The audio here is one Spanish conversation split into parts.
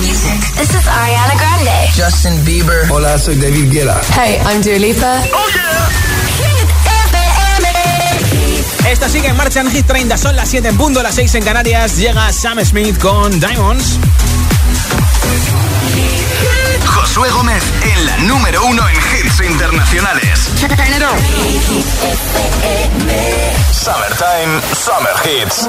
music. This is Ariana Grande. Justin Bieber. Hola, soy David Guetta. Hey, I'm Dua Lipa. Oh yeah. Esto sigue en marcha en Hit 30. Son las 7 en punto, las 6 en Canarias. Llega Sam Smith con Diamonds. Josué Gómez en la número uno en hits internacionales. Summertime, Summer Hits.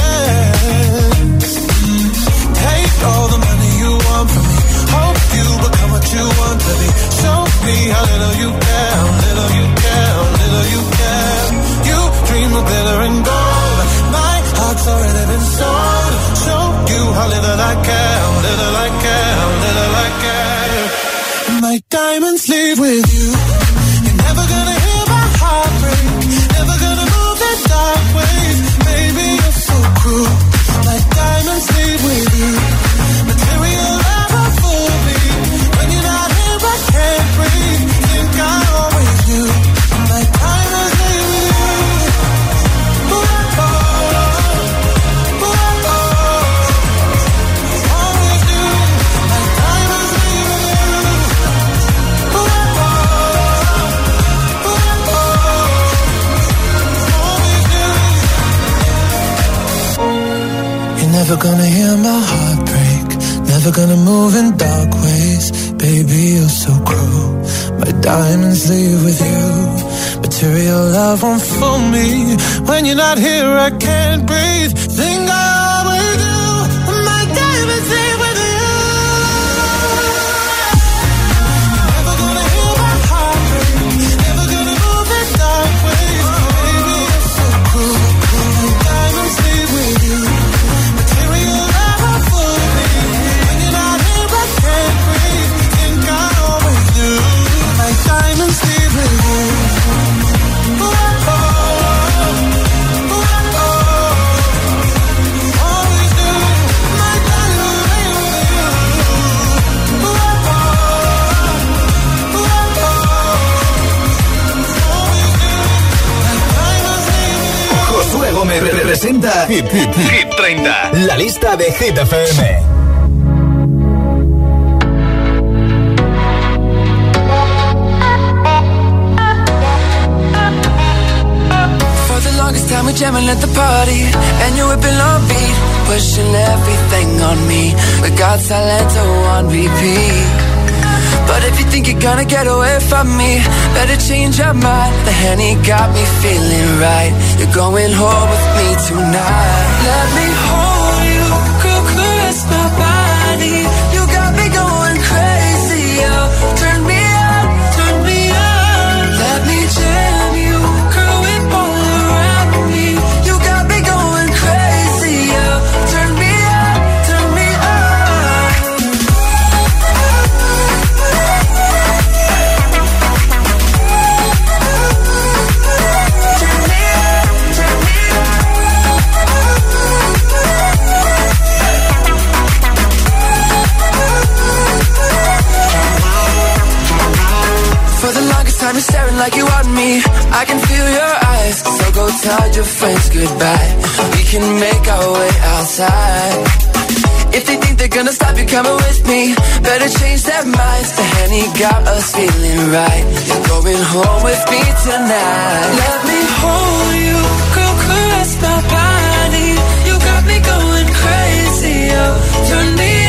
In dark ways. Baby, you're so cruel. My diamonds leave with you. Material love won't fool me. When you're not here, I can't breathe. Think I Gómez representa Hit, Hit, Hit 30. La lista de Hit FM. For the longest time we jamming at the party And you whipping on beat Pushing everything on me We got Salento on repeat But if you think you're gonna get away from me Better change your mind. The Henny got me feeling right. You're going home with me tonight. Let me hold got me staring like you want me. I can feel your eyes. So go tell your friends goodbye. We can make our way outside. If they think they're gonna stop you coming with me, better change their minds. The Henny got us feeling right. You're going home with me tonight. Let me hold you, girl, caress my body. You got me going crazy, oh. Turn me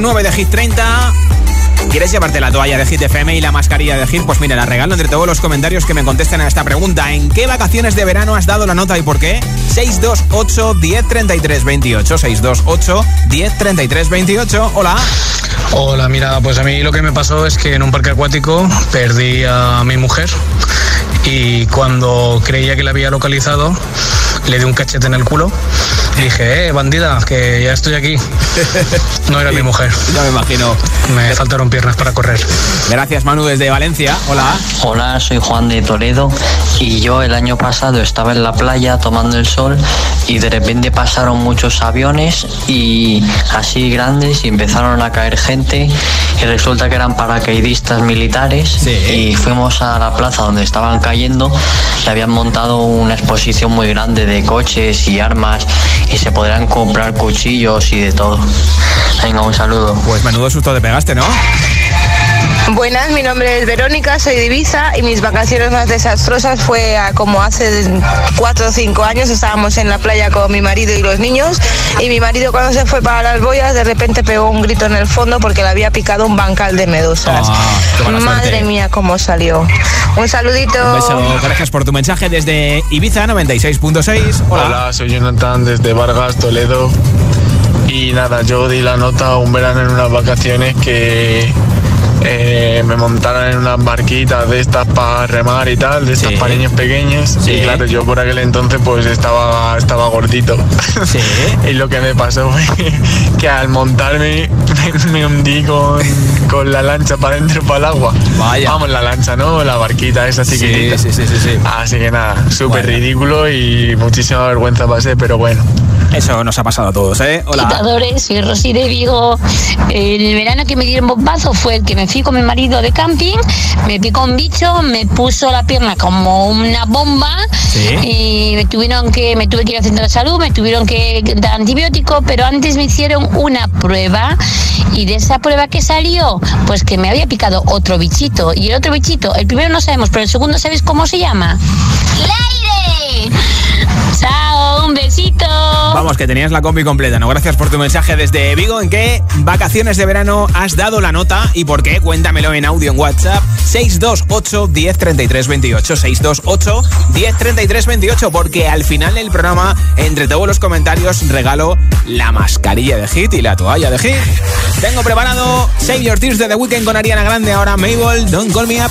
número 9 de Hit 30. ¿Quieres llevarte la toalla de Hit FM y la mascarilla de Hit? Pues mira, la regalo entre todos los comentarios que me contesten a esta pregunta. ¿En qué vacaciones de verano has dado la nota y por qué? 628 1033 28 628 1033 28. Hola. Hola, mira, pues a mí lo que me pasó es que en un parque acuático perdí a mi mujer y cuando creía que la había localizado le di un cachete en el culo dije, eh, bandida, que ya estoy aquí. No era mi mujer. Ya me imagino. Me faltaron piernas para correr. Gracias, Manu, desde Valencia. Hola. Hola, soy Juan de Toledo y yo el año pasado estaba en la playa tomando el sol y de repente pasaron muchos aviones y así grandes y empezaron a caer gente y resulta que eran paracaidistas militares y fuimos a la plaza donde estaban cayendo y habían montado una exposición muy grande de coches y armas y se podrán comprar cuchillos y de todo. Venga, un saludo. Pues menudo susto te pegaste, ¿no? Buenas, mi nombre es Verónica, soy de Ibiza y mis vacaciones más desastrosas fue como hace 4 o 5 años estábamos en la playa con mi marido y los niños y mi marido cuando se fue para las boyas de repente pegó un grito en el fondo porque le había picado un bancal de medusas. Ah, Madre mía, cómo salió. Un saludito. Un beso, gracias por tu mensaje desde Ibiza 96.6. Hola. Hola, soy Jonathan desde Vargas, Toledo. Y nada, yo di la nota un verano en unas vacaciones que eh, me montaron en unas barquitas de estas para remar y tal, de estas para niños pequeños. Y claro, yo por aquel entonces pues estaba, estaba gordito. y lo que me pasó fue que al montarme me, hundí con, con, la lancha para dentro para el agua. Vaya. Vamos, la lancha, ¿no? La barquita esa chiquitita. Sí, sí, sí, sí. Así que nada, súper ridículo y muchísima vergüenza pasé, pero bueno. Eso nos ha pasado a todos, ¿eh? Hola. soy Rosy de Vigo. El verano que me dieron bombazo fue el que me fui con mi marido de camping, me picó un bicho, me puso la pierna como una bomba y me tuvieron que, me tuve que ir al centro de salud, me tuvieron que dar antibiótico, pero antes me hicieron una prueba y de esa prueba que salió, pues que me había picado otro bichito. Y el otro bichito, el primero no sabemos, pero el segundo ¿sabes cómo se llama? ¡Leire! Chao, un besito. Vamos, que tenías la combi completa, ¿no? Gracias por tu mensaje desde Vigo. ¿En qué vacaciones de verano has dado la nota y por qué? Cuéntamelo en audio en WhatsApp 628 1033 28 628 1033 28 porque al final del programa, entre todos los comentarios, regalo la mascarilla de Hit y la toalla de Hit. Tengo preparado Save Your Tears de The Weeknd con Ariana Grande, ahora Mabel, Don't Call Me Up.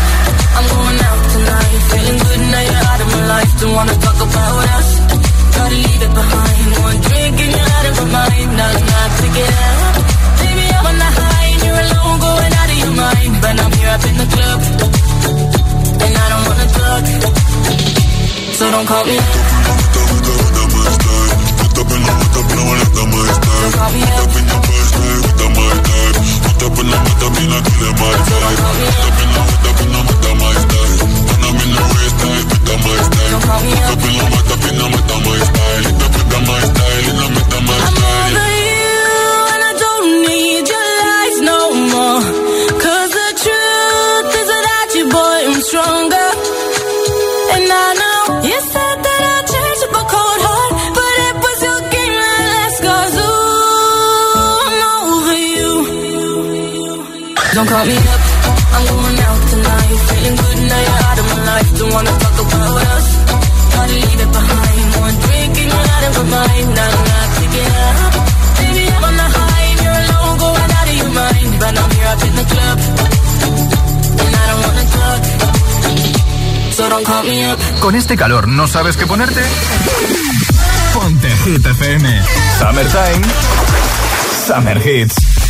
leave it behind. One drink and you're out of my mind. Not enough to get up. Baby, I'm on the high and you're alone, going out of your mind. But I'm here up in the club, and I don't wanna talk. So don't call me up. don't don't call me up. Don't call me up. Don't call me up. Don't call me up. Con este calor, ¿no sabes qué ponerte? Ponte Hit FM. Summertime. Summer Hits.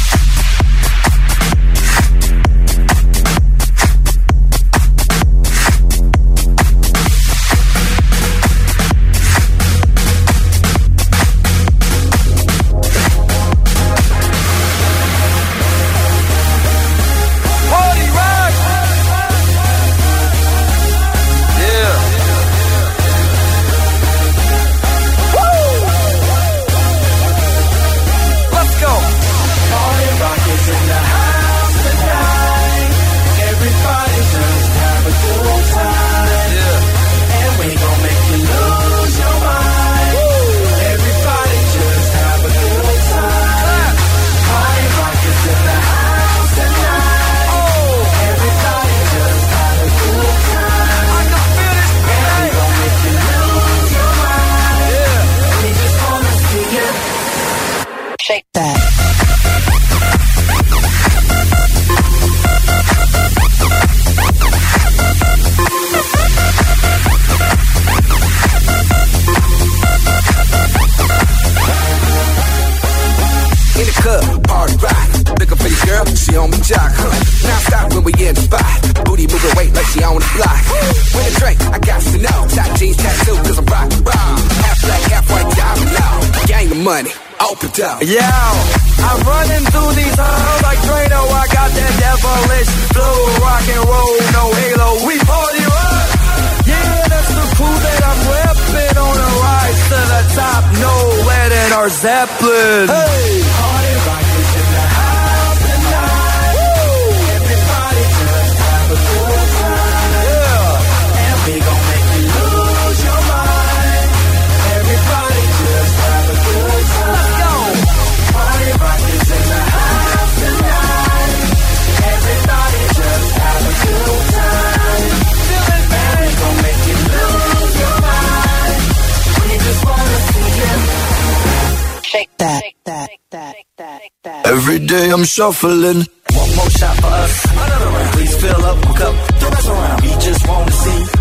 Yeah, I'm running through these halls like Drano. I got that devilish flow, rock and roll, no halo. We party rock. Yeah, that's the crew that I'm repping on a rise to the top. No lead in our Zeppelin. Hey, party rock day I'm shuffling. One more shot for us. Another round. Please fill up a cup. Don't mess around. We just wanna see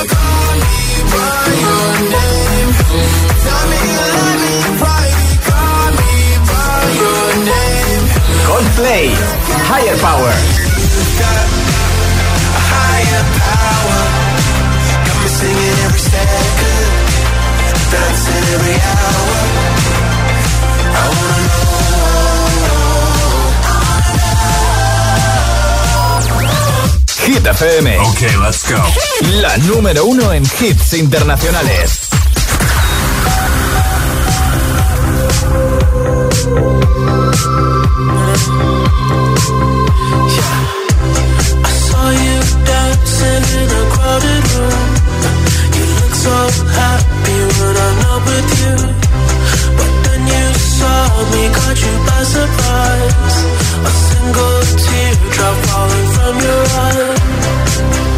Coldplay, Higher Power. Hit FM. Ok, let's go. La número uno en hits internacionales. Dancing in a crowded room. You look so happy when I'm not with you. But then you saw me, caught you by surprise. A single teardrop falling from your eye.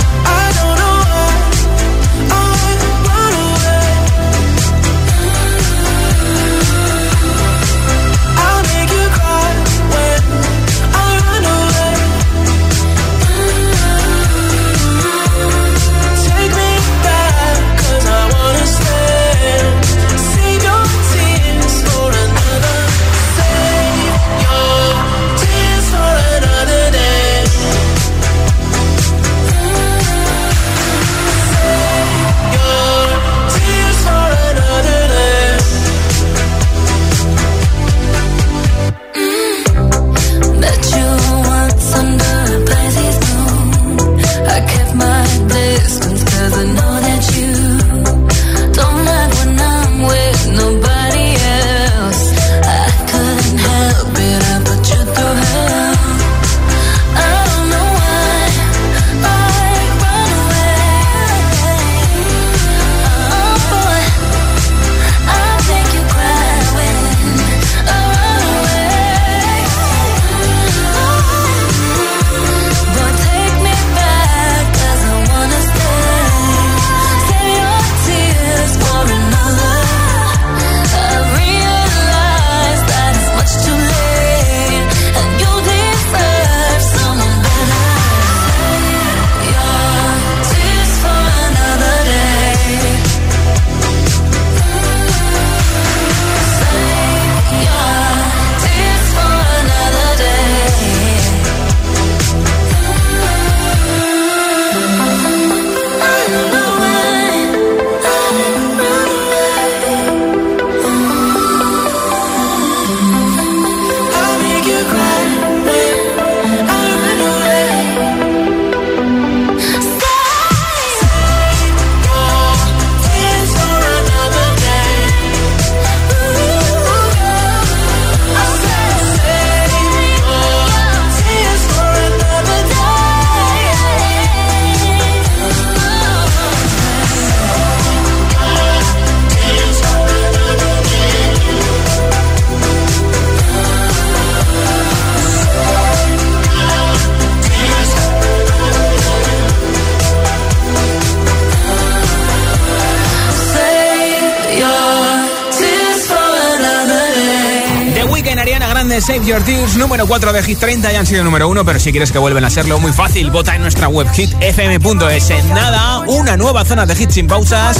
Save Your Tears, número 4 de Hit 30, ya han sido número 1, pero si quieres que vuelvan a serlo, muy fácil, vota en nuestra web hitfm.es. En nada, una nueva zona de hits sin pausas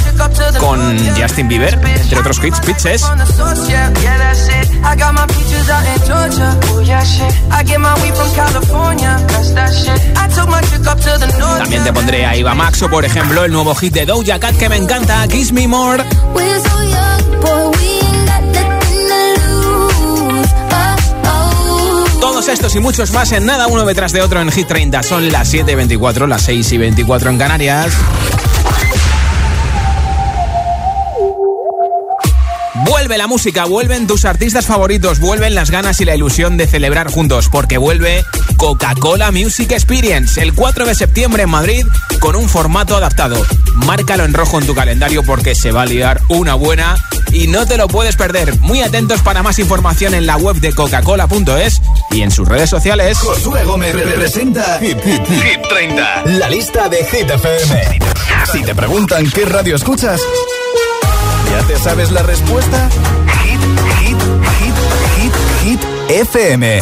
con Justin Bieber, entre otros hits, Pitches. También te pondré a Iva Maxo, por ejemplo, el nuevo hit de Doja Cat que me encanta, Kiss Me More. Estos y muchos más en nada uno detrás de otro en Hit 30. Son las 7 y 24, las 6 y 24 en Canarias. Vuelve la música, vuelven tus artistas favoritos, vuelven las ganas y la ilusión de celebrar juntos, porque vuelve Coca-Cola Music Experience el 4 de septiembre en Madrid con un formato adaptado. Márcalo en rojo en tu calendario porque se va a liar una buena y no te lo puedes perder. Muy atentos para más información en la web de coca-cola.es y en sus redes sociales. Josué Gómez representa Hit, 30, la lista de Hit FM. Si te preguntan qué radio escuchas, ¿Ya te sabes la respuesta? Hit, hit, hit, hit, hit, FM.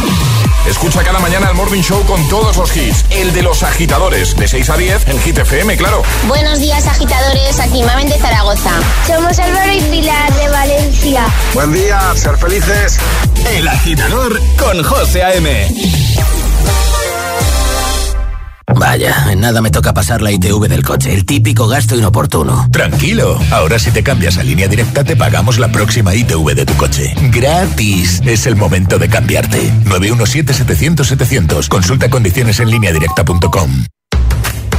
Escucha cada mañana el Morning Show con todos los hits. El de los agitadores, de 6 a 10 en Hit FM, claro. Buenos días, agitadores. Aquí Mamen de Zaragoza. Somos Álvaro y Pilar de Valencia. Buen día, ser felices. El agitador con José A.M. Vaya, en nada me toca pasar la ITV del coche, el típico gasto inoportuno. Tranquilo, ahora si te cambias a línea directa te pagamos la próxima ITV de tu coche. Gratis. Es el momento de cambiarte. 917-700-700. Consulta condiciones en línea directa.com.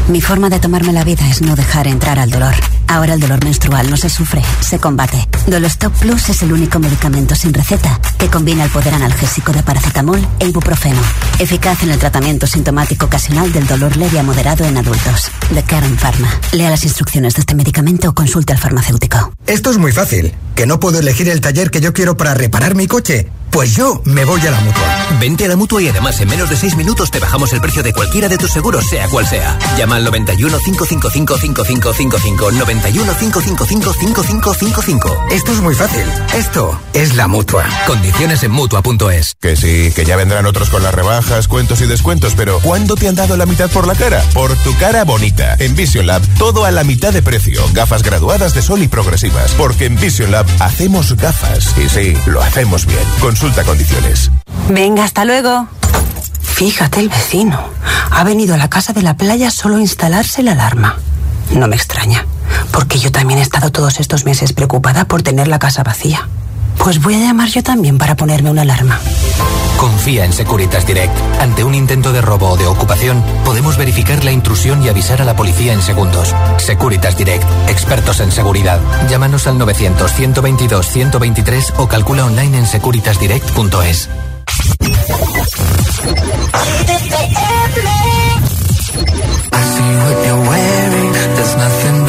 Mi forma de tomarme la vida es no dejar entrar al dolor. Ahora el dolor menstrual no se sufre, se combate. Dolostop Plus es el único medicamento sin receta que combina el poder analgésico de paracetamol e ibuprofeno. Eficaz en el tratamiento sintomático ocasional del dolor leve a moderado en adultos. De Karen Pharma. Lea las instrucciones de este medicamento o consulte al farmacéutico. Esto es muy fácil. ¿Que no puedo elegir el taller que yo quiero para reparar mi coche? Pues yo me voy a la mutua. Vente a la mutua y además en menos de 6 minutos te bajamos el precio de cualquiera de tus seguros, sea cual sea. Llama al 91 555 5555 91 555 5555. Esto es muy fácil. Esto es la mutua. Condiciones en mutua.es. Que sí, que ya vendrán otros con las rebajas, cuentos y descuentos, pero ¿cuándo te han dado la mitad por la cara? Por tu cara bonita. En Vision Lab, todo a la mitad de precio. Gafas graduadas de sol y progresivas. Porque en Vision Lab hacemos gafas. Y sí, lo hacemos bien. Condiciones. Venga, hasta luego. Fíjate el vecino. Ha venido a la casa de la playa solo a instalarse la alarma. No me extraña, porque yo también he estado todos estos meses preocupada por tener la casa vacía. Pues voy a llamar yo también para ponerme una alarma. Confía en Securitas Direct. Ante un intento de robo o de ocupación, podemos verificar la intrusión y avisar a la policía en segundos. Securitas Direct, expertos en seguridad. Llámanos al 900-122-123 o calcula online en securitasdirect.es. I see what you're wearing, there's nothing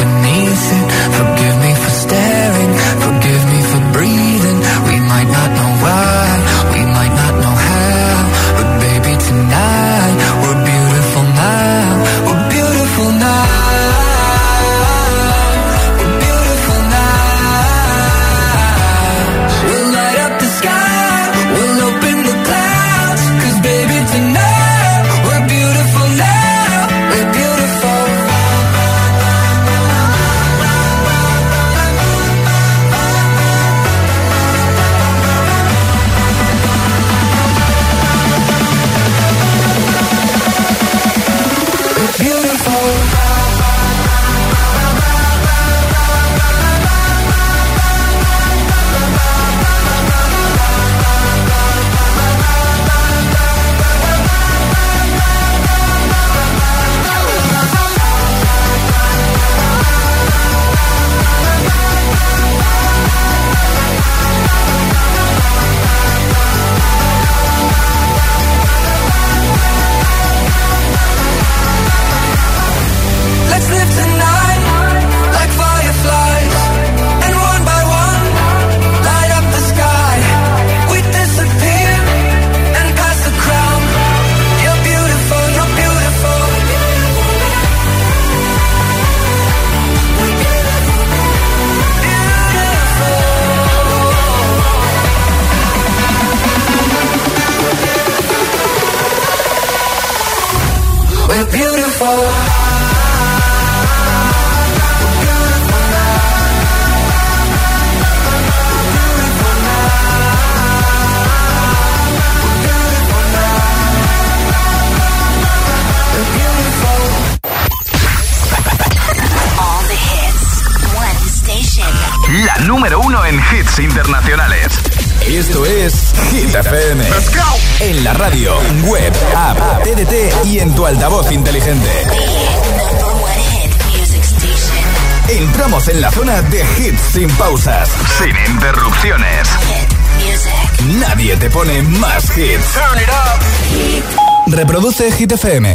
La número uno en hits internacionales. Esto es Hit FM. En la radio, web, app, TDT y en tu altavoz inteligente. Entramos en la zona de hits sin pausas, sin interrupciones. Nadie te pone más hits. Reproduce Hit FM.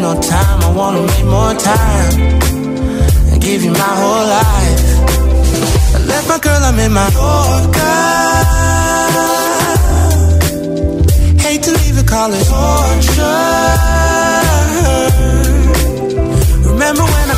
No time, I wanna make more time. And give you my whole life. I left my girl, I'm in my Yorker. Hate to leave call it torture. Remember when I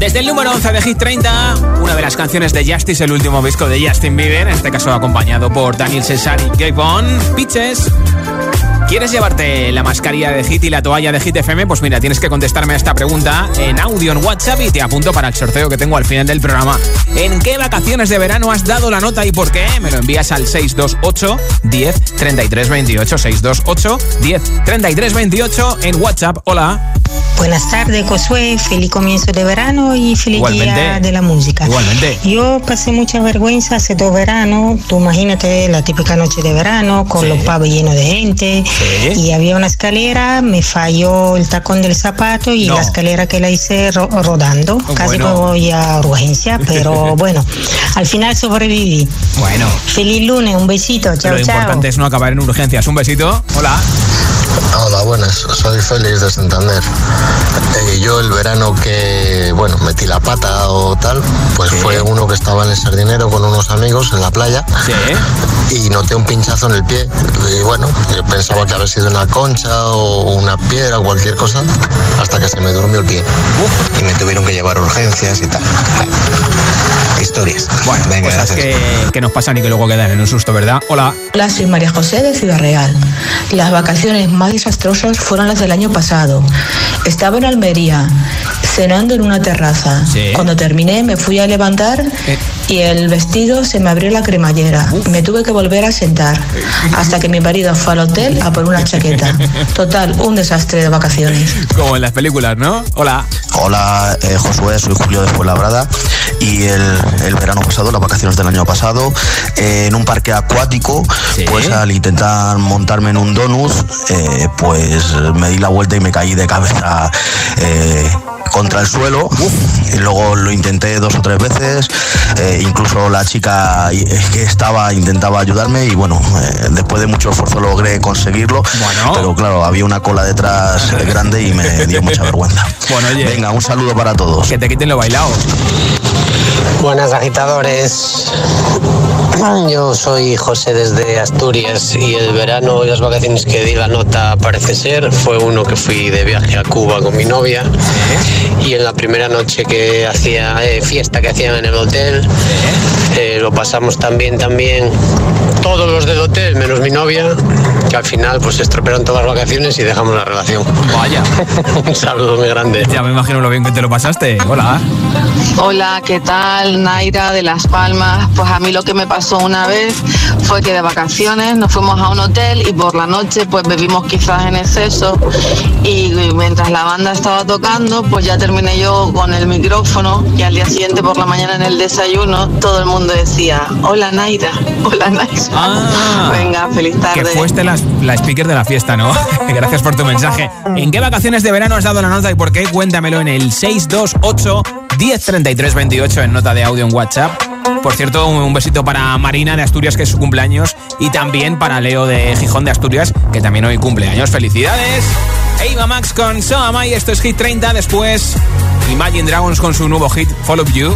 Desde el número 11 de Hit 30, una de las canciones de Justice, el último disco de Justin Bieber, en este caso acompañado por Daniel Cesar y Gabe Bond, Pitches. ¿Quieres llevarte la mascarilla de Hit y la toalla de Hit FM? Pues mira, tienes que contestarme a esta pregunta en audio en WhatsApp y te apunto para el sorteo que tengo al final del programa. ¿En qué vacaciones de verano has dado la nota y por qué? Me lo envías al 628 10 33 28 628 10 33 28 en WhatsApp. Hola. Buenas tardes, Josué. Feliz comienzo de verano y feliz Igualmente. día de la música. Igualmente. Yo pasé mucha vergüenza hace dos veranos. Tú imagínate la típica noche de verano con los pubs llenos de gente. Y había una escalera, me falló el tacón del zapato y No. la escalera que la hice ro- rodando. Casi me voy a urgencia, pero bueno, al final sobreviví. Bueno. Feliz lunes, un besito. Chao, lo chao. importante es no acabar en urgencias. Un besito. Hola. Buenas. Soy Félix de Santander. Eh, yo el verano que, bueno, metí la pata o tal, pues fue uno que estaba en el sardinero con unos amigos en la playa y noté un pinchazo en el pie. Y bueno, yo pensaba que había sido una concha o una piedra o cualquier cosa, hasta que se me durmió el pie. Y me tuvieron que llevar urgencias y tal. Historias. Bueno, Venga, cosas gracias. que, que nos pasan y que luego quedan en un susto, ¿verdad? Hola. Hola, soy María José de Ciudad Real. Las vacaciones más desastrosas fueron las del año pasado. Estaba en Almería, cenando en una terraza. Cuando terminé me fui a levantar y el vestido se me abrió la cremallera. Me tuve que volver a sentar hasta que mi marido fue al hotel a por una chaqueta. Total, un desastre de vacaciones. Como en las películas, ¿no? Hola. Hola, eh, Josué, soy Julio de Fuenlabrada y el, el verano pasado, las vacaciones del año pasado, eh, en un parque acuático, pues al intentar montarme en un donut, eh, pues me di la vuelta y me caí de cabeza eh, contra el suelo y luego lo intenté dos o tres veces, eh, incluso la chica que estaba intentaba ayudarme y bueno, eh, después de mucho esfuerzo logré conseguirlo, pero claro, había una cola detrás grande y me dio mucha vergüenza. Bueno, oye. Venga, un saludo para todos. Que te quiten lo bailado. Buenas agitadores. Yo soy José desde Asturias y el verano y las vacaciones que di la nota parece ser fue uno que fui de viaje a Cuba con mi novia y en la primera noche que hacía eh, fiesta que hacían en el hotel eh, lo pasamos también también todos los del hotel menos mi novia que al final pues se estropearon todas las vacaciones y dejamos la relación. Vaya. Un saludo muy grande. Ya me imagino lo bien que te lo pasaste. Hola. Hola, ¿qué tal? Naira de Las Palmas. Pues a mí lo que me pasó una vez fue que de vacaciones nos fuimos a un hotel y por la noche pues bebimos quizás en exceso y mientras la banda estaba tocando pues ya terminé yo con el micrófono y al día siguiente por la mañana en el desayuno todo el mundo decía, hola Naira, hola Naira. Venga, feliz tarde. Que fuiste la, la speaker de la fiesta, ¿no? Gracias por tu mensaje. ¿En qué vacaciones de verano has dado la nota y por qué? Cuéntamelo en el 628 103328 en nota de audio en WhatsApp. Por cierto, un besito para Marina de Asturias, que es su cumpleaños, y también para Leo de Gijón de Asturias, que también hoy cumpleaños. ¡Felicidades! Eva Max con So Am I, esto es Hit 30. Después, Imagine Dragons con su nuevo hit, Follow You.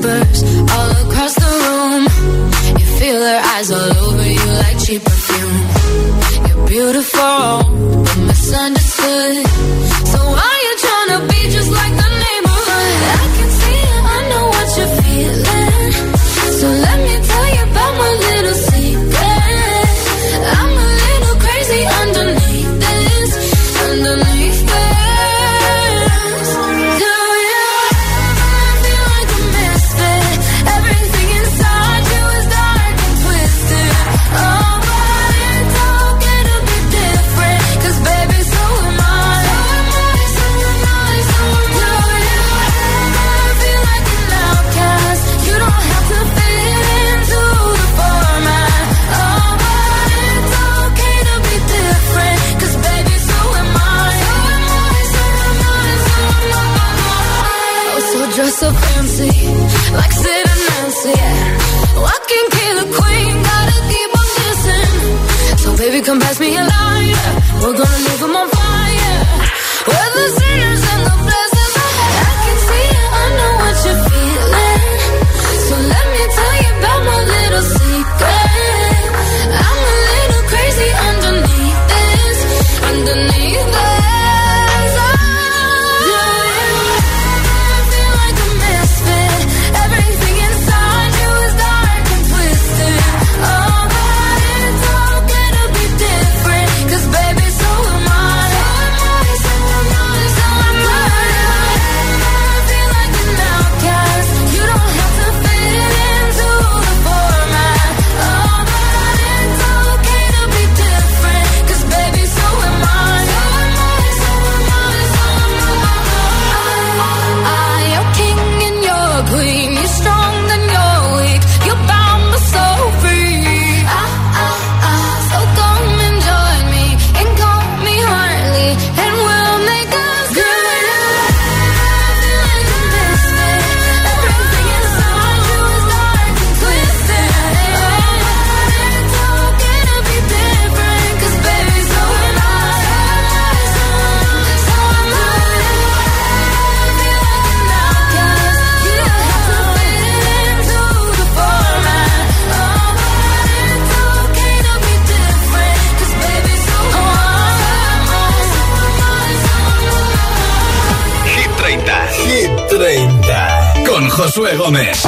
whispers all across the room. You feel her eyes all over you like cheap perfume. You're beautiful, but misunderstood Gómez.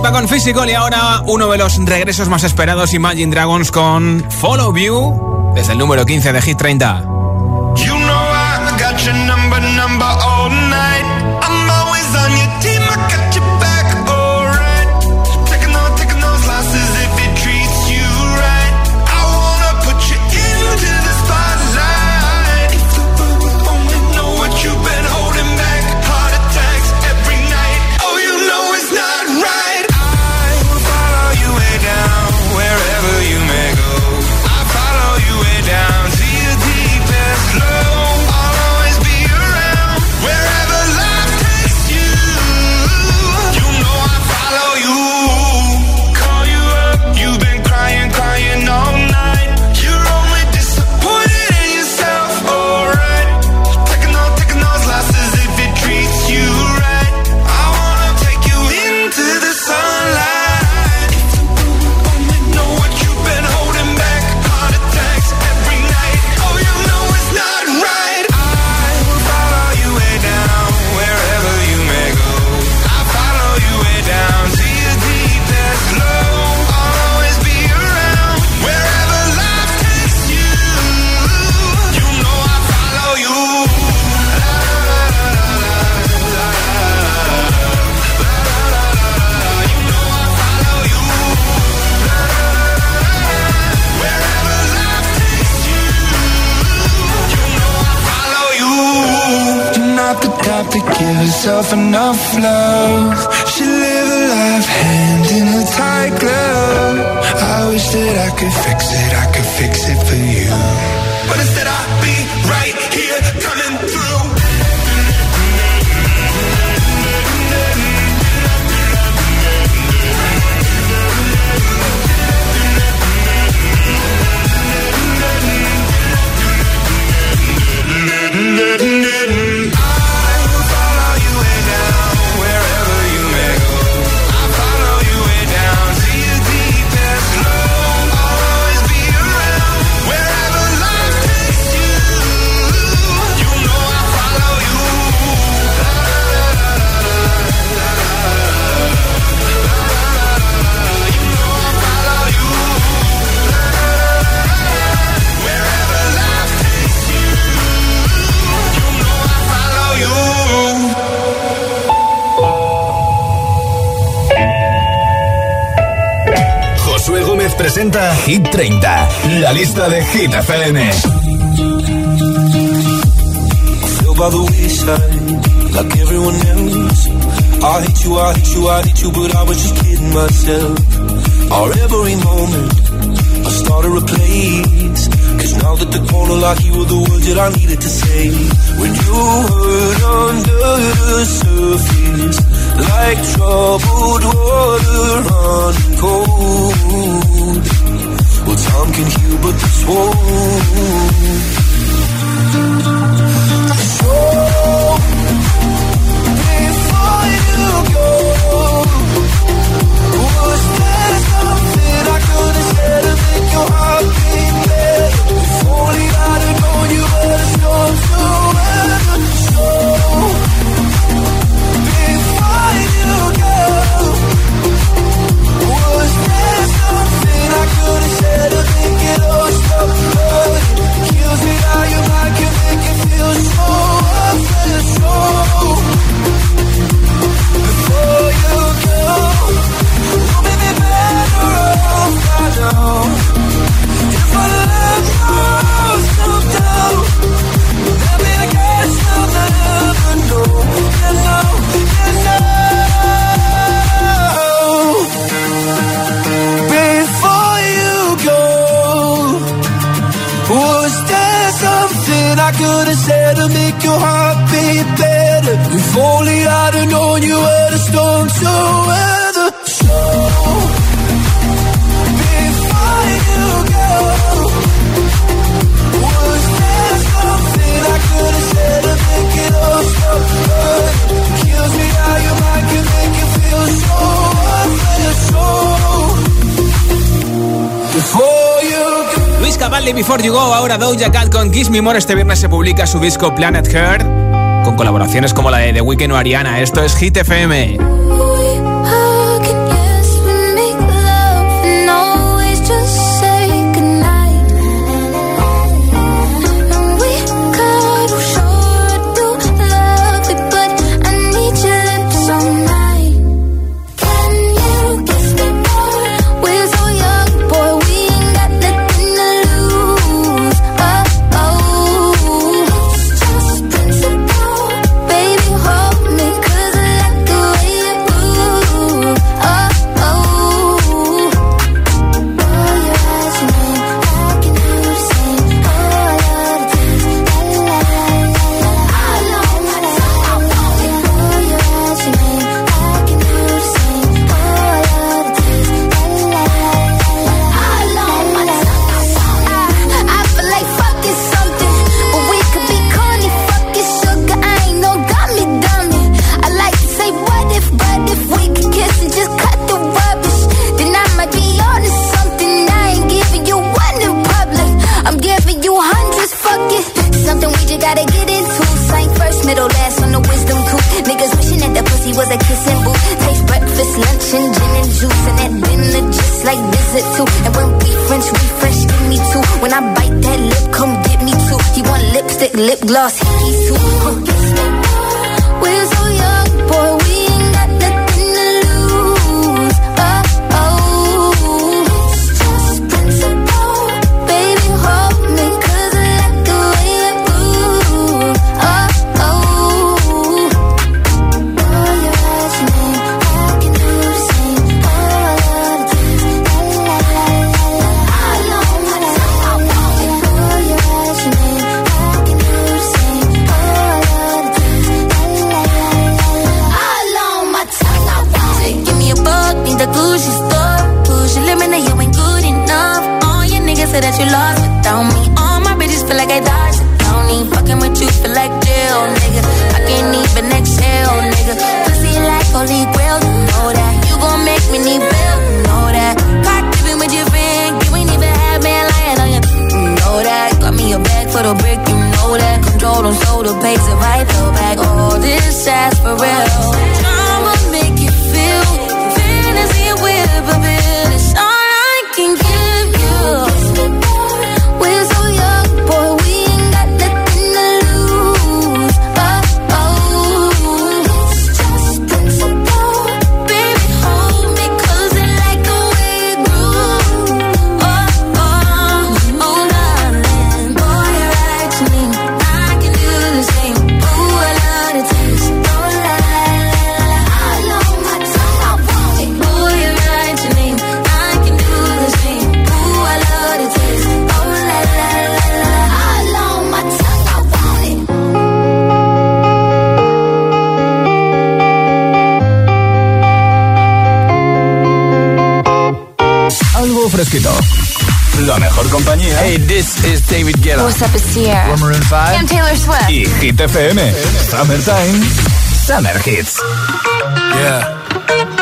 Revolva con Physical y ahora uno de los regresos más esperados, Imagine Dragons con Follow You, desde el número 15 de Hit 30. Herself enough love. She live a life hand in a tight glove. I wish that I could fix it, I could fix it for you. But instead I'll be right here coming through. Mm-hmm. Presenta Hit 30, la lista de Hit FM. by the wayside, like everyone else. I hate you, I hate you, I hate you, but I was just kidding myself. Our every moment, I started a place. Cause now that the corner lock, you were the words that I needed to say. When you hurt under the surface like troubled water running cold. Well, time can heal, but this won't. So, before you go, was there something I could have said to make your heart beat better? If only I'd have known you were the storm to con Kiss Me More. Este viernes se publica su disco Planet Heart con colaboraciones como la de The Weeknd o Ariana. Esto es Hit FM. Hit FM. Summertime, Summer Hits. Yeah.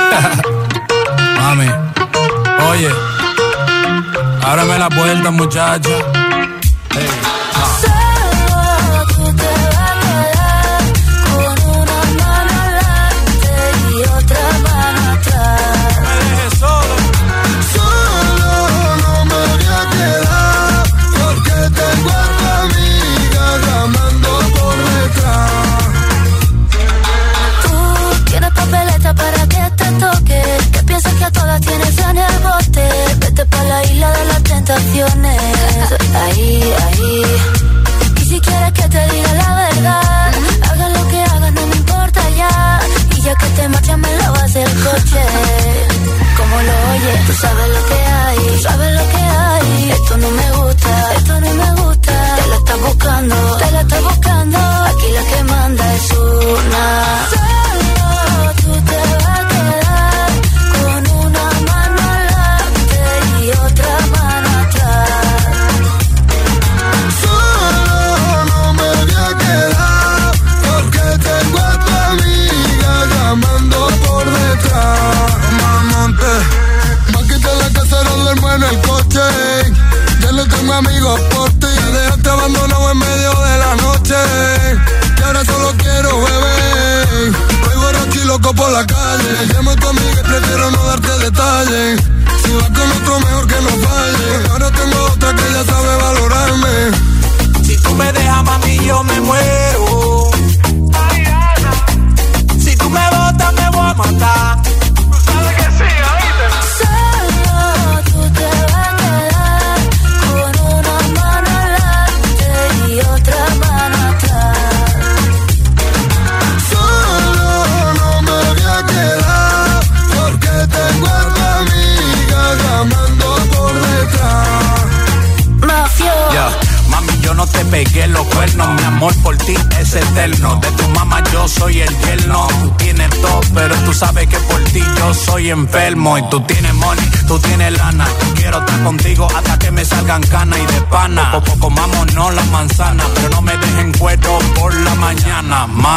Mami, oye, ábrame la puerta, muchacha ahí, ahí. Y si quieres que te diga la verdad, haga lo que haga, no me importa ya. Y ya que te marchas, me lavas el coche. Como lo oyes, tú sabes lo que hay, tú sabes lo que hay. Esto no me gusta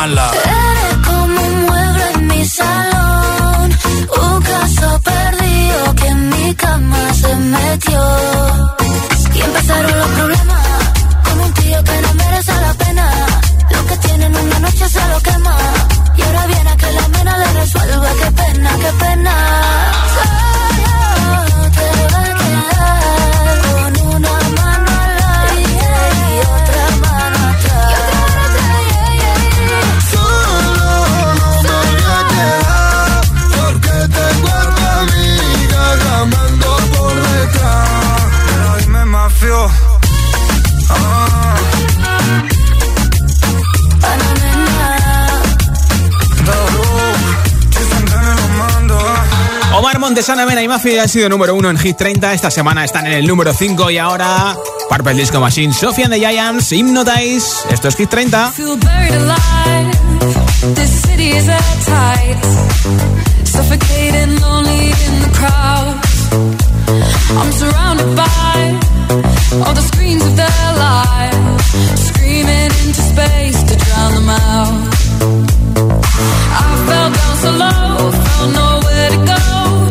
mala. De Sana Mena y Mafia han sido número uno en Hit 30. Esta semana están en el número 5 y ahora Purple Disco Machine, and Giants, Hypnotize. Esto es Hit 30. Suffocating, lonely in the crowd. I'm surrounded by all the screens of their lives, screaming into space to drown them out. I down so low, to go,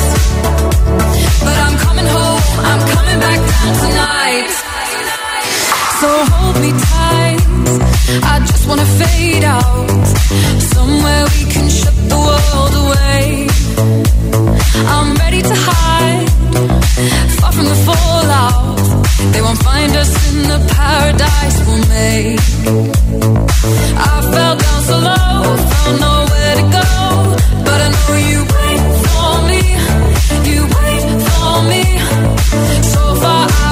I'm coming back down tonight. So hold me tight, I just wanna fade out. Somewhere we can shut the world away. I'm ready to hide, far from the fallout. They won't find us in the paradise we'll make. I fell down so low, found nowhere to go, but I know you wait for me.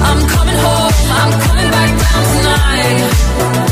I'm coming home, I'm coming back down tonight.